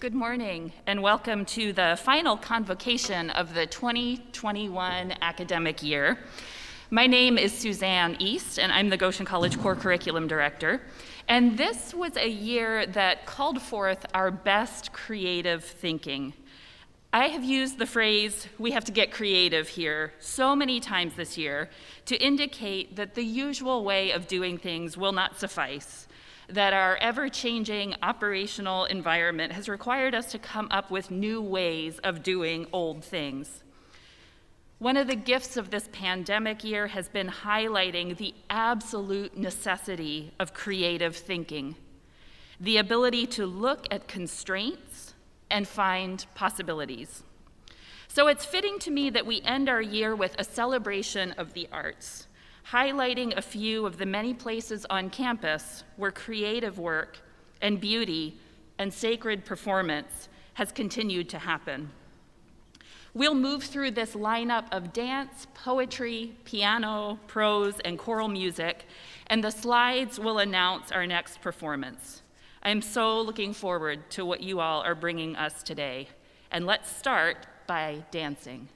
Good morning, and welcome to the final convocation of the 2021 academic year. My name is Suzanne East, and I'm the Goshen College Core Curriculum Director. And this was a year that called forth our best creative thinking. I have used the phrase, we have to get creative here, so many times this year to indicate that the usual way of doing things will not suffice, that our ever changing operational environment has required us to come up with new ways of doing old things. One of the gifts of this pandemic year has been highlighting the absolute necessity of creative thinking, the ability to look at constraints and find possibilities. So it's fitting to me that we end our year with a celebration of the arts, highlighting a few of the many places on campus where creative work and beauty and sacred performance has continued to happen. We'll move through this lineup of dance, poetry, piano, prose, and choral music, and the slides will announce our next performance. I am so looking forward to what you all are bringing us today. And let's start by dancing.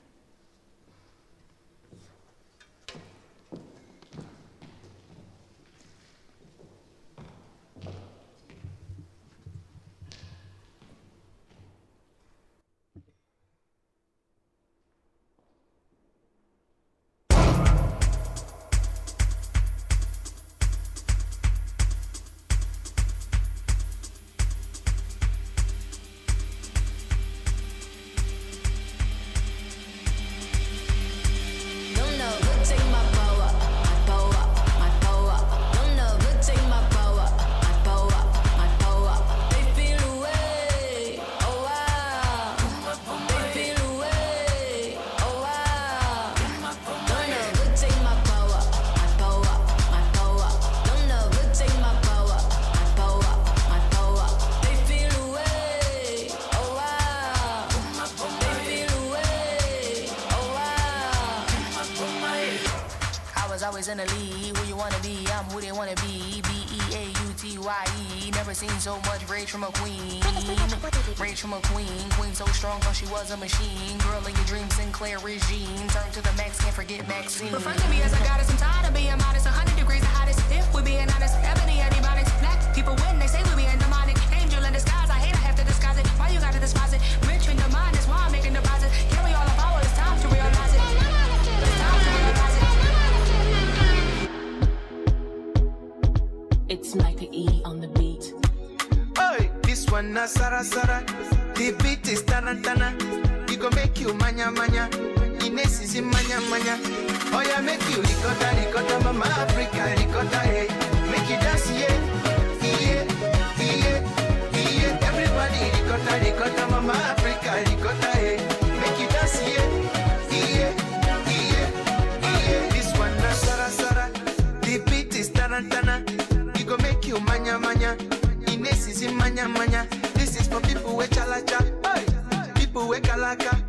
Was a machine. Girl in your dreams, Sinclair regime. Turn to the max, can't forget Maxine. Refer to me as a goddess, I'm tired of being modest. 100 degrees the hottest. If we're being honest, ebony antibiotics. Black people win, they say we being you manya manya. Ines is manya manya. Oh yeah, make you ricotta ricotta, mama Africa ricotta hey. Eh. Make you dance yeah, yeah, yeah, yeah. Everybody ricotta ricotta, mama Africa ricotta hey. Eh. Make you dance yeah, yeah, yeah, yeah. This one na sara sara. The beat is tana tana. It go make you manya manya. Ines is manya manya. This is for people with chalacha, hey. people with kalaka,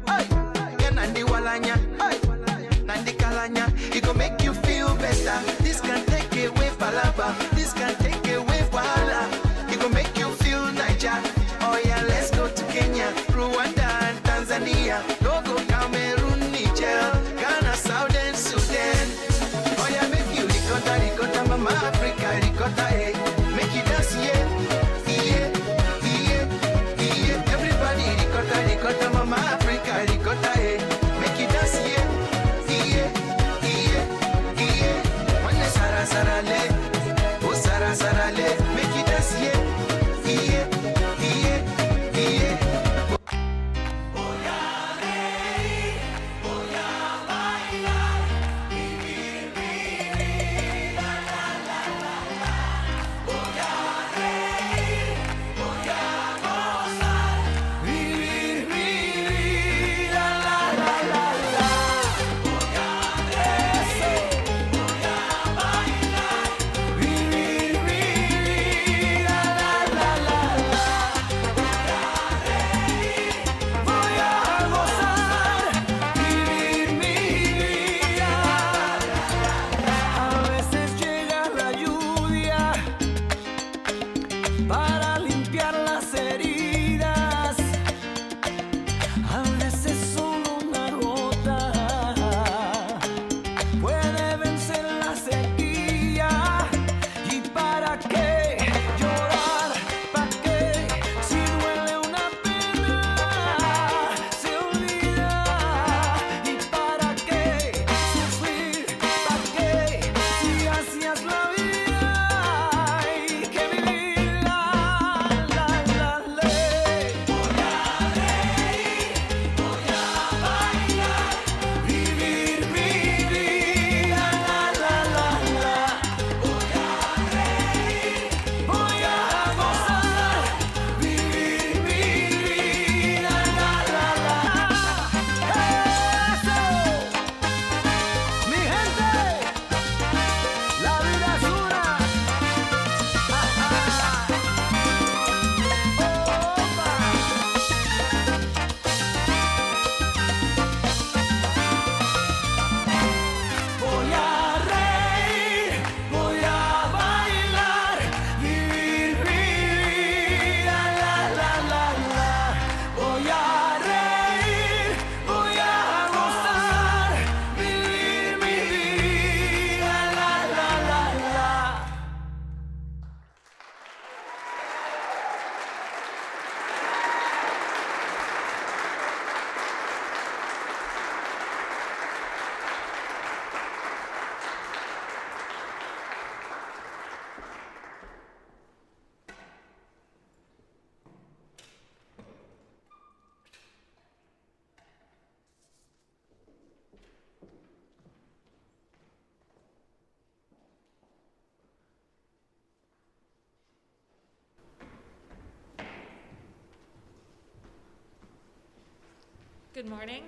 Good morning.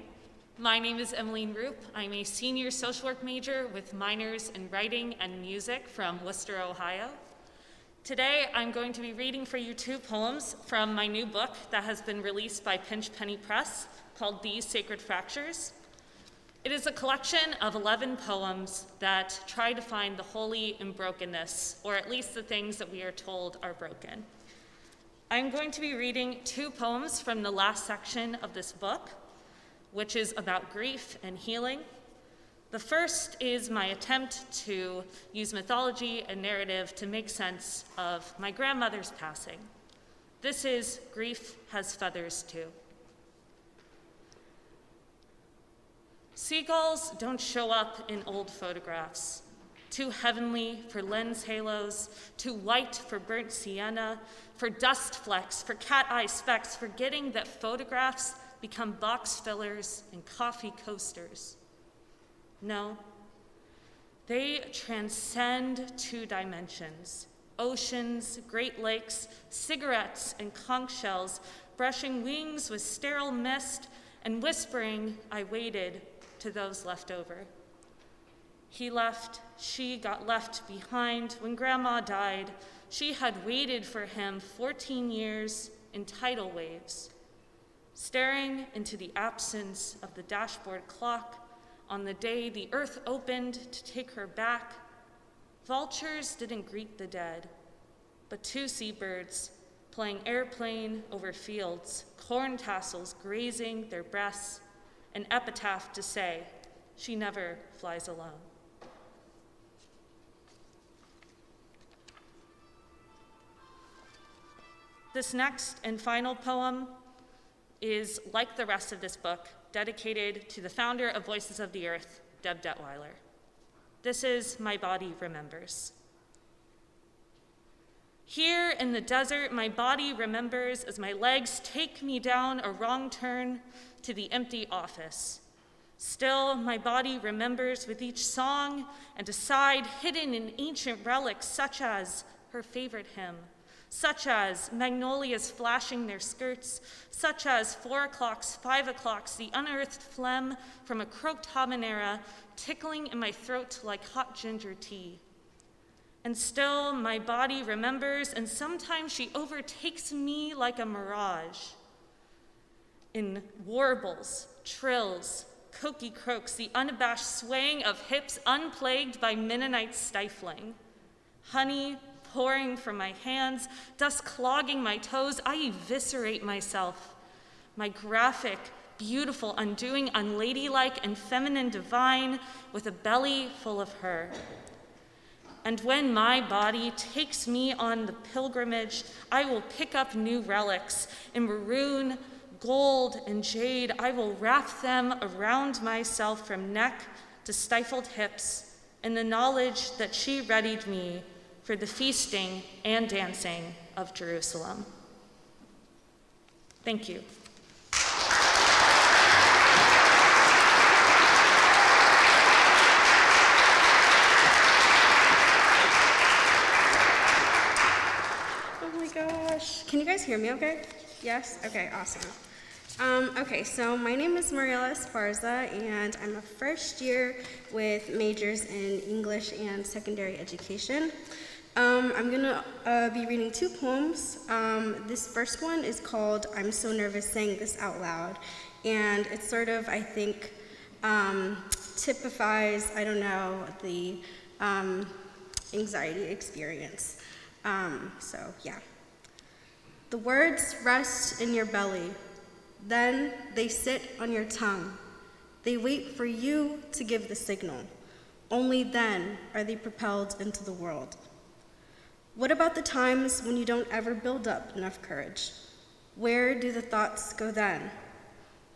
My name is Emmeline Roop. I'm a senior social work major with minors in writing and music from Wooster, Ohio. Today, I'm going to be reading for you two poems from my new book that has been released by Pinchpenny Press called These Sacred Fractures. It is a collection of 11 poems that try to find the holy in brokenness, or at least the things that we are told are broken. I'm going to be reading two poems from the last section of this book, which is about grief and healing. The first is my attempt to use mythology and narrative to make sense of my grandmother's passing. This is Grief Has Feathers Too. Seagulls don't show up in old photographs. Too heavenly for lens halos, too white for burnt sienna, for dust flecks, for cat eye specks, forgetting that photographs become box fillers and coffee coasters. No, they transcend two dimensions oceans, Great Lakes, cigarettes, and conch shells, brushing wings with sterile mist and whispering, I waited to those left over. He left, she got left behind. When Grandma died, she had waited for him 14 years in tidal waves. Staring into the absence of the dashboard clock on the day the earth opened to take her back, vultures didn't greet the dead, but two seabirds playing airplane over fields, corn tassels grazing their breasts, an epitaph to say, She never flies alone. This next and final poem is, like the rest of this book, dedicated to the founder of Voices of the Earth, Deb Detweiler. This is My Body Remembers. Here in the desert, my body remembers as my legs take me down a wrong turn to the empty office. Still, my body remembers with each song and a side hidden in ancient relics such as her favorite hymn such as magnolias flashing their skirts, such as four o'clocks, five o'clocks, the unearthed phlegm from a croaked habanera tickling in my throat like hot ginger tea. And still, my body remembers, and sometimes she overtakes me like a mirage. In warbles, trills, cokie croaks, the unabashed swaying of hips unplagued by Mennonite stifling. Honey, pouring from my hands, dust clogging my toes, I eviscerate myself. My graphic, beautiful, undoing, unladylike, and feminine divine with a belly full of her. And when my body takes me on the pilgrimage, I will pick up new relics in maroon, gold, and jade. I will wrap them around myself from neck to stifled hips in the knowledge that she readied me for the feasting and dancing of Jerusalem. Thank you. Oh my gosh. Can you guys hear me okay? Yes? Okay, awesome. Um, okay, so my name is Mariela Esparza, and I'm a first year with majors in English and secondary education. Um, I'm gonna uh, be reading two poems. Um, this first one is called I'm So Nervous Saying This Out Loud, and it sort of, I think, um, typifies, I don't know, the um, anxiety experience. Um, so, yeah. The words rest in your belly, then they sit on your tongue. They wait for you to give the signal. Only then are they propelled into the world. What about the times when you don't ever build up enough courage? Where do the thoughts go then?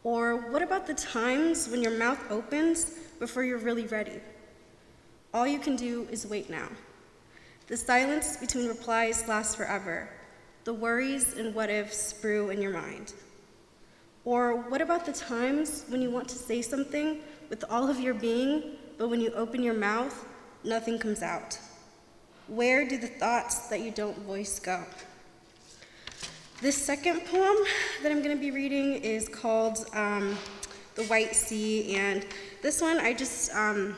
Or what about the times when your mouth opens before you're really ready? All you can do is wait now. The silence between replies lasts forever. The worries and what ifs brew in your mind. Or what about the times when you want to say something with all of your being, but when you open your mouth, nothing comes out? Where do the thoughts that you don't voice go? This second poem that I'm going to be reading is called um, the White Sea. And this one, I just, um,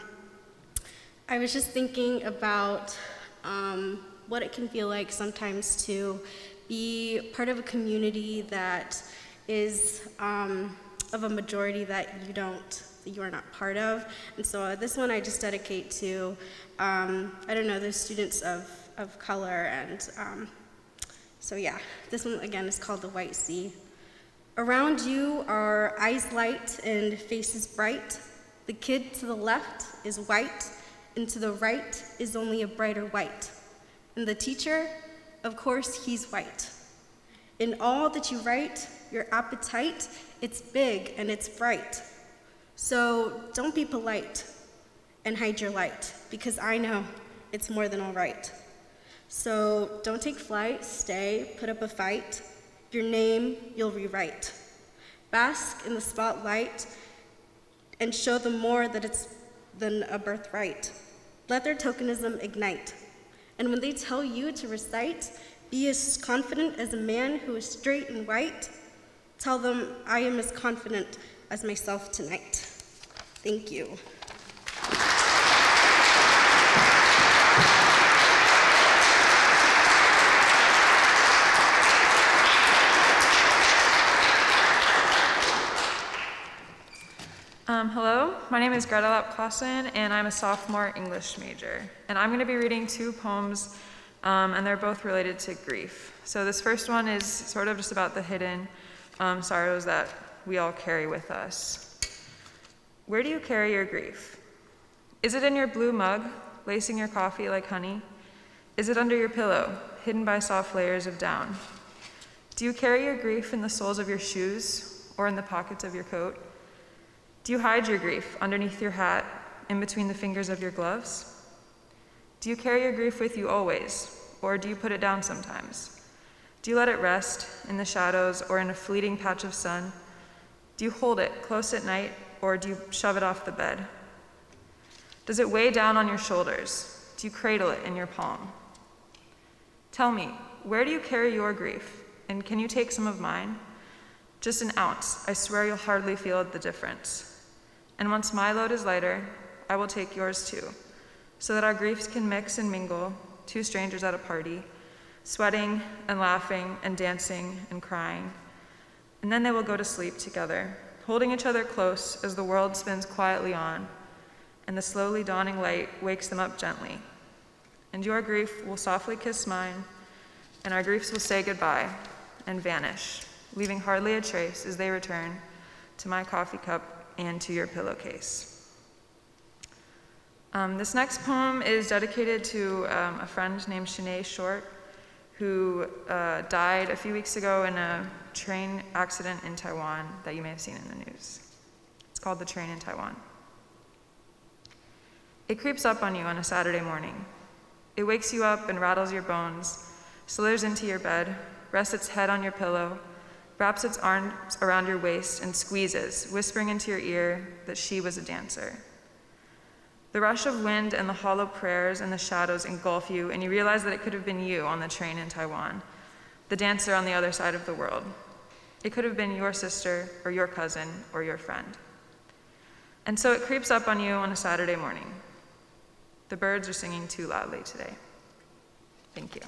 I was just thinking about um, what it can feel like sometimes to be part of a community that is um, of a majority that you don't, you are not part of. And so uh, this one I just dedicate to, um, I don't know, the students of, of color. And um, so yeah, this one again is called The White Sea. Around you are eyes light and faces bright. The kid to the left is white, and to the right is only a brighter white. And the teacher, of course, he's white. In all that you write, your appetite, it's big and it's bright. So don't be polite and hide your light, because I know it's more than all right. So don't take flight, stay, put up a fight. Your name you'll rewrite. Bask in the spotlight and show them more that it's than a birthright. Let their tokenism ignite. And when they tell you to recite, be as confident as a man who is straight and white. Tell them I am as confident as myself tonight. Thank you. Um, hello, my name is Greta Lapp and I'm a sophomore English major. And I'm going to be reading two poems, um, and they're both related to grief. So, this first one is sort of just about the hidden um, sorrows that we all carry with us. Where do you carry your grief? Is it in your blue mug, lacing your coffee like honey? Is it under your pillow, hidden by soft layers of down? Do you carry your grief in the soles of your shoes or in the pockets of your coat? Do you hide your grief underneath your hat, in between the fingers of your gloves? Do you carry your grief with you always, or do you put it down sometimes? Do you let it rest in the shadows or in a fleeting patch of sun? Do you hold it close at night, or do you shove it off the bed? Does it weigh down on your shoulders? Do you cradle it in your palm? Tell me, where do you carry your grief, and can you take some of mine? Just an ounce, I swear you'll hardly feel the difference. And once my load is lighter, I will take yours too, so that our griefs can mix and mingle, two strangers at a party, sweating and laughing and dancing and crying. And then they will go to sleep together, holding each other close as the world spins quietly on, and the slowly dawning light wakes them up gently. And your grief will softly kiss mine, and our griefs will say goodbye and vanish, leaving hardly a trace as they return to my coffee cup and to your pillowcase. Um, this next poem is dedicated to um, a friend named Shanae Short, who uh, died a few weeks ago in a train accident in Taiwan that you may have seen in the news. It's called The Train in Taiwan. It creeps up on you on a Saturday morning. It wakes you up and rattles your bones, slithers into your bed, rests its head on your pillow, wraps its arms around your waist, and squeezes, whispering into your ear that she was a dancer. The rush of wind and the hollow prayers and the shadows engulf you, and you realize that it could have been you on the train in Taiwan, the dancer on the other side of the world. It could have been your sister, or your cousin, or your friend. And so it creeps up on you on a Saturday morning. The birds are singing too loudly today. Thank you.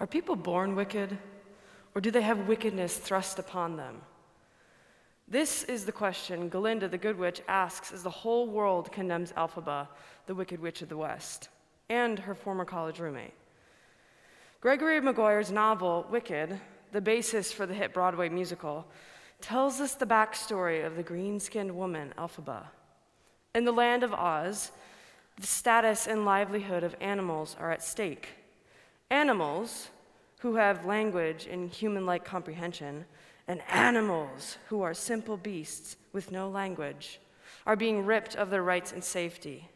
Are people born wicked, or do they have wickedness thrust upon them? This is the question Galinda the Good Witch asks as the whole world condemns Elphaba, the Wicked Witch of the West, and her former college roommate. Gregory Maguire's novel, Wicked, the basis for the hit Broadway musical, tells us the backstory of the green skinned woman, Elphaba. In the land of Oz, the status and livelihood of animals are at stake. Animals who have language and human like comprehension, and animals who are simple beasts with no language, are being ripped of their rights and safety.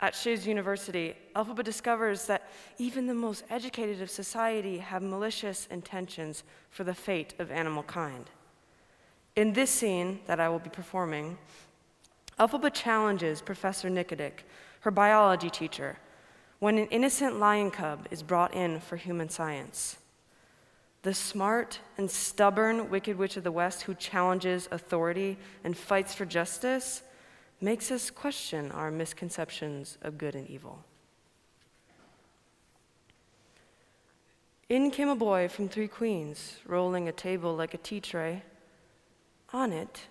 At Shiz University, Elphaba discovers that even the most educated of society have malicious intentions for the fate of animal kind. In this scene that I will be performing, Elphaba challenges Professor Nikidik, her biology teacher, when an innocent lion cub is brought in for human science. The smart and stubborn Wicked Witch of the West who challenges authority and fights for justice makes us question our misconceptions of good and evil. In came a boy from Three Queens, rolling a table like a tea tray. On it,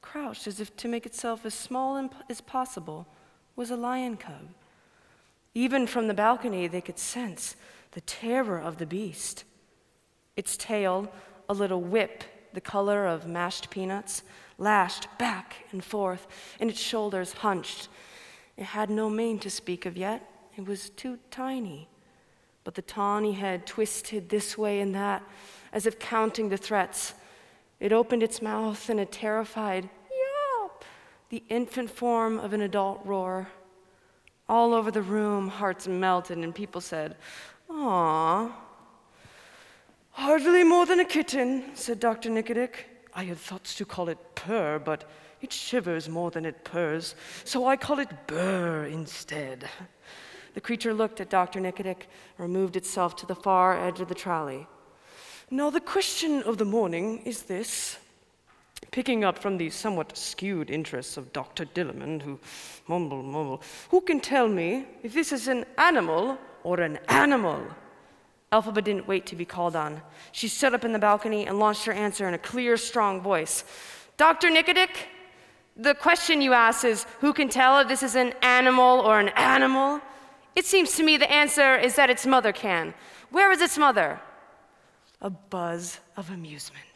crouched as if to make itself as small as possible, was a lion cub. Even from the balcony, they could sense the terror of the beast. Its tail, a little whip the color of mashed peanuts, lashed back and forth, and its shoulders hunched. It had no mane to speak of yet, it was too tiny. But the tawny head twisted this way and that, as if counting the threats. It opened its mouth in a terrified yawp, the infant form of an adult roar. All over the room, hearts melted, and people said, Aww. Hardly more than a kitten, said Dr. Nikidik. I had thoughts to call it purr, but it shivers more than it purrs, so I call it burr instead. The creature looked at Dr. Nikidik and moved itself to the far edge of the trolley. Now, the question of the morning is this. Picking up from the somewhat skewed interests of Dr. Dillamond, who mumble, mumble, who can tell me if this is an animal or an animal? Elphaba didn't wait to be called on. She stood up in the balcony and launched her answer in a clear, strong voice. Dr. Nikidik, the question you ask is who can tell if this is an animal or an animal? It seems to me the answer is that its mother can. Where is its mother? A buzz of amusement.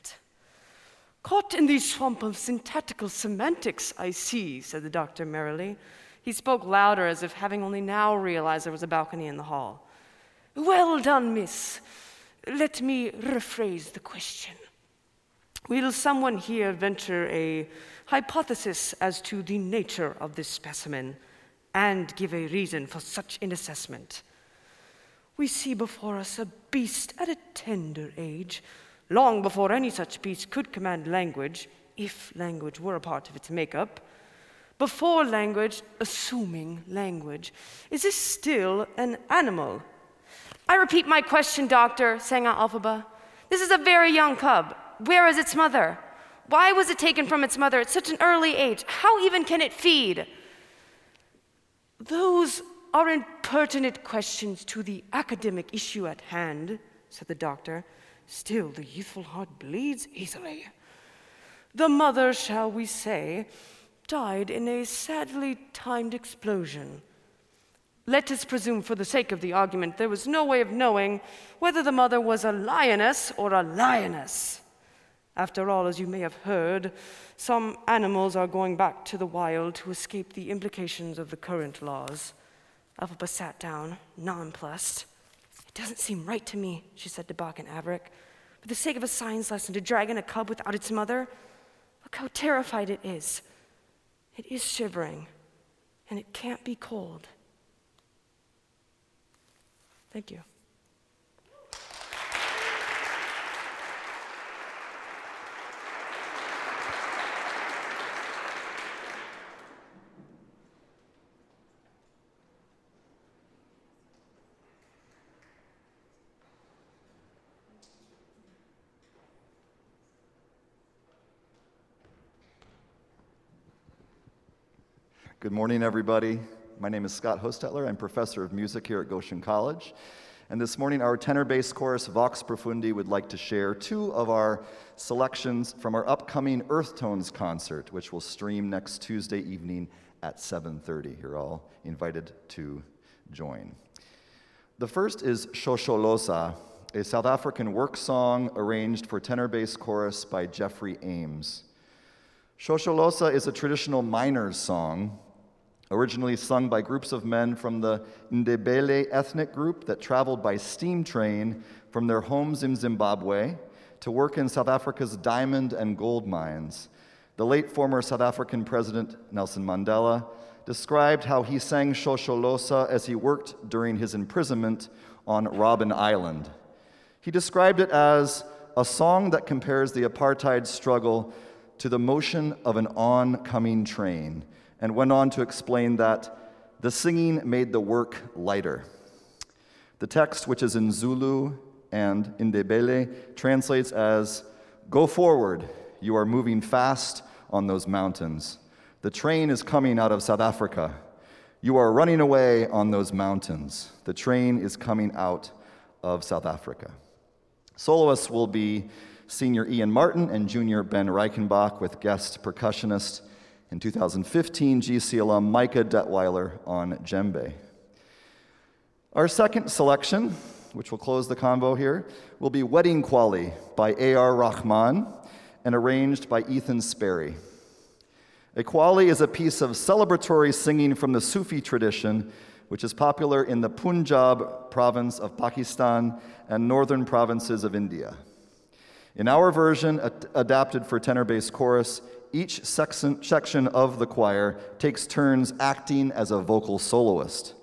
Caught in the swamp of syntactical semantics, I see, said the doctor merrily. He spoke louder as if having only now realized there was a balcony in the hall. Well done, miss. Let me rephrase the question. Will someone here venture a hypothesis as to the nature of this specimen and give a reason for such an assessment? We see before us a beast at a tender age, long before any such beast could command language, if language were a part of its makeup. Before language, assuming language, is this still an animal? I repeat my question, doctor, sang out Elphaba. This is a very young cub. Where is its mother? Why was it taken from its mother at such an early age? How even can it feed? Those are impertinent questions to the academic issue at hand, said the doctor. Still, the youthful heart bleeds easily. The mother, shall we say, died in a sadly timed explosion. Let us presume, for the sake of the argument, there was no way of knowing whether the mother was a lioness or a lioness. After all, as you may have heard, some animals are going back to the wild to escape the implications of the current laws. Elphaba sat down, nonplussed. It doesn't seem right to me, she said to Boq and Avaric. For the sake of a science lesson, to drag in a cub without its mother? Look how terrified it is. It is shivering, and it can't be cold. Thank you. Good morning, everybody. My name is Scott Hostetler. I'm professor of music here at Goshen College. And this morning, our tenor bass chorus, Vox Profundi, would like to share two of our selections from our upcoming Earth Tones concert, which will stream next Tuesday evening at 7.30. You're all invited to join. The first is Shosholoza, a South African work song arranged for tenor bass chorus by Jeffrey Ames. Shosholoza is a traditional miners song, originally sung by groups of men from the Ndebele ethnic group that traveled by steam train from their homes in Zimbabwe to work in South Africa's diamond and gold mines. The late former South African President Nelson Mandela described how he sang Shosholoza as he worked during his imprisonment on Robben Island. He described it as a song that compares the apartheid struggle to the motion of an oncoming train, and went on to explain that the singing made the work lighter. The text, which is in Zulu and Ndebele, translates as Go forward, you are moving fast on those mountains. The train is coming out of South Africa. You are running away on those mountains. The train is coming out of South Africa. Soloists will be senior Ian Martin and junior Ben Reichenbach with guest percussionist in 2015 GC alum Micah Detweiler on djembe. Our second selection, which will close the convo here, will be Wedding Qawwali by A.R. Rahman and arranged by Ethan Sperry. A qawwali is a piece of celebratory singing from the Sufi tradition, which is popular in the Punjab province of Pakistan and northern provinces of India. In our version, ad- adapted for tenor bass chorus, each section, section of the choir takes turns acting as a vocal soloist.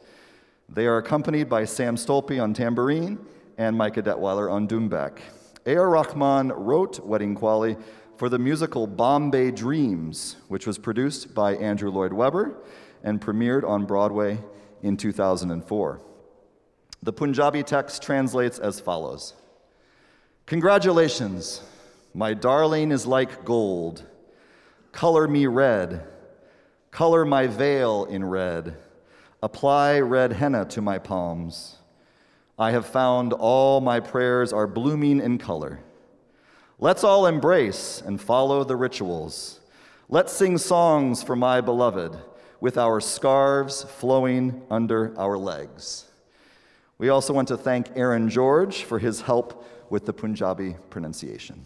They are accompanied by Sam Stolpe on tambourine and Micah Detweiler on doumbek. A.R. Rahman wrote Wedding Qawwali for the musical Bombay Dreams, which was produced by Andrew Lloyd Webber and premiered on Broadway in 2004. The Punjabi text translates as follows Congratulations, my darling is like gold. Color me red, color my veil in red, apply red henna to my palms. I have found all my prayers are blooming in color. Let's all embrace and follow the rituals. Let's sing songs for my beloved with our scarves flowing under our legs. We also want to thank Aaron George for his help with the Punjabi pronunciation.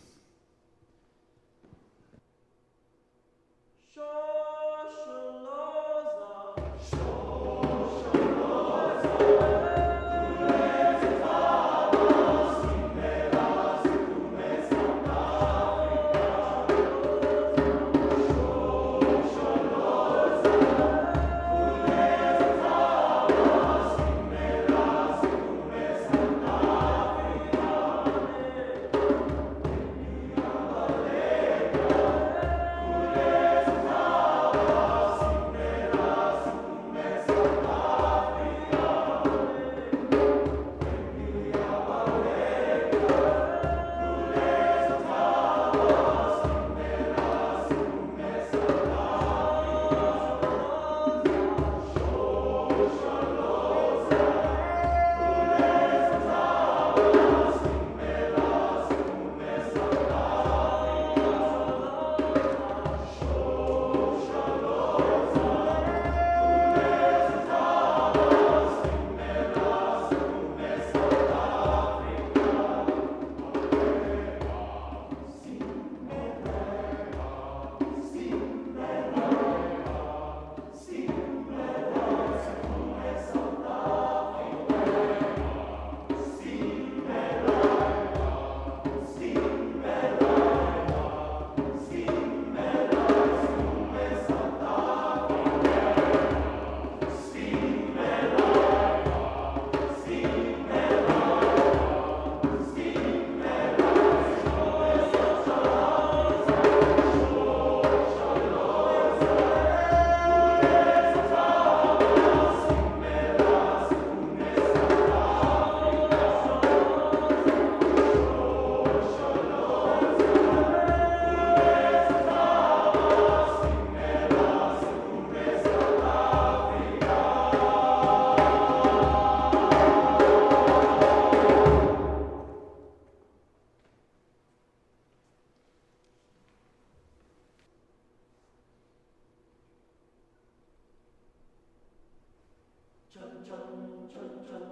chun chun chun chun.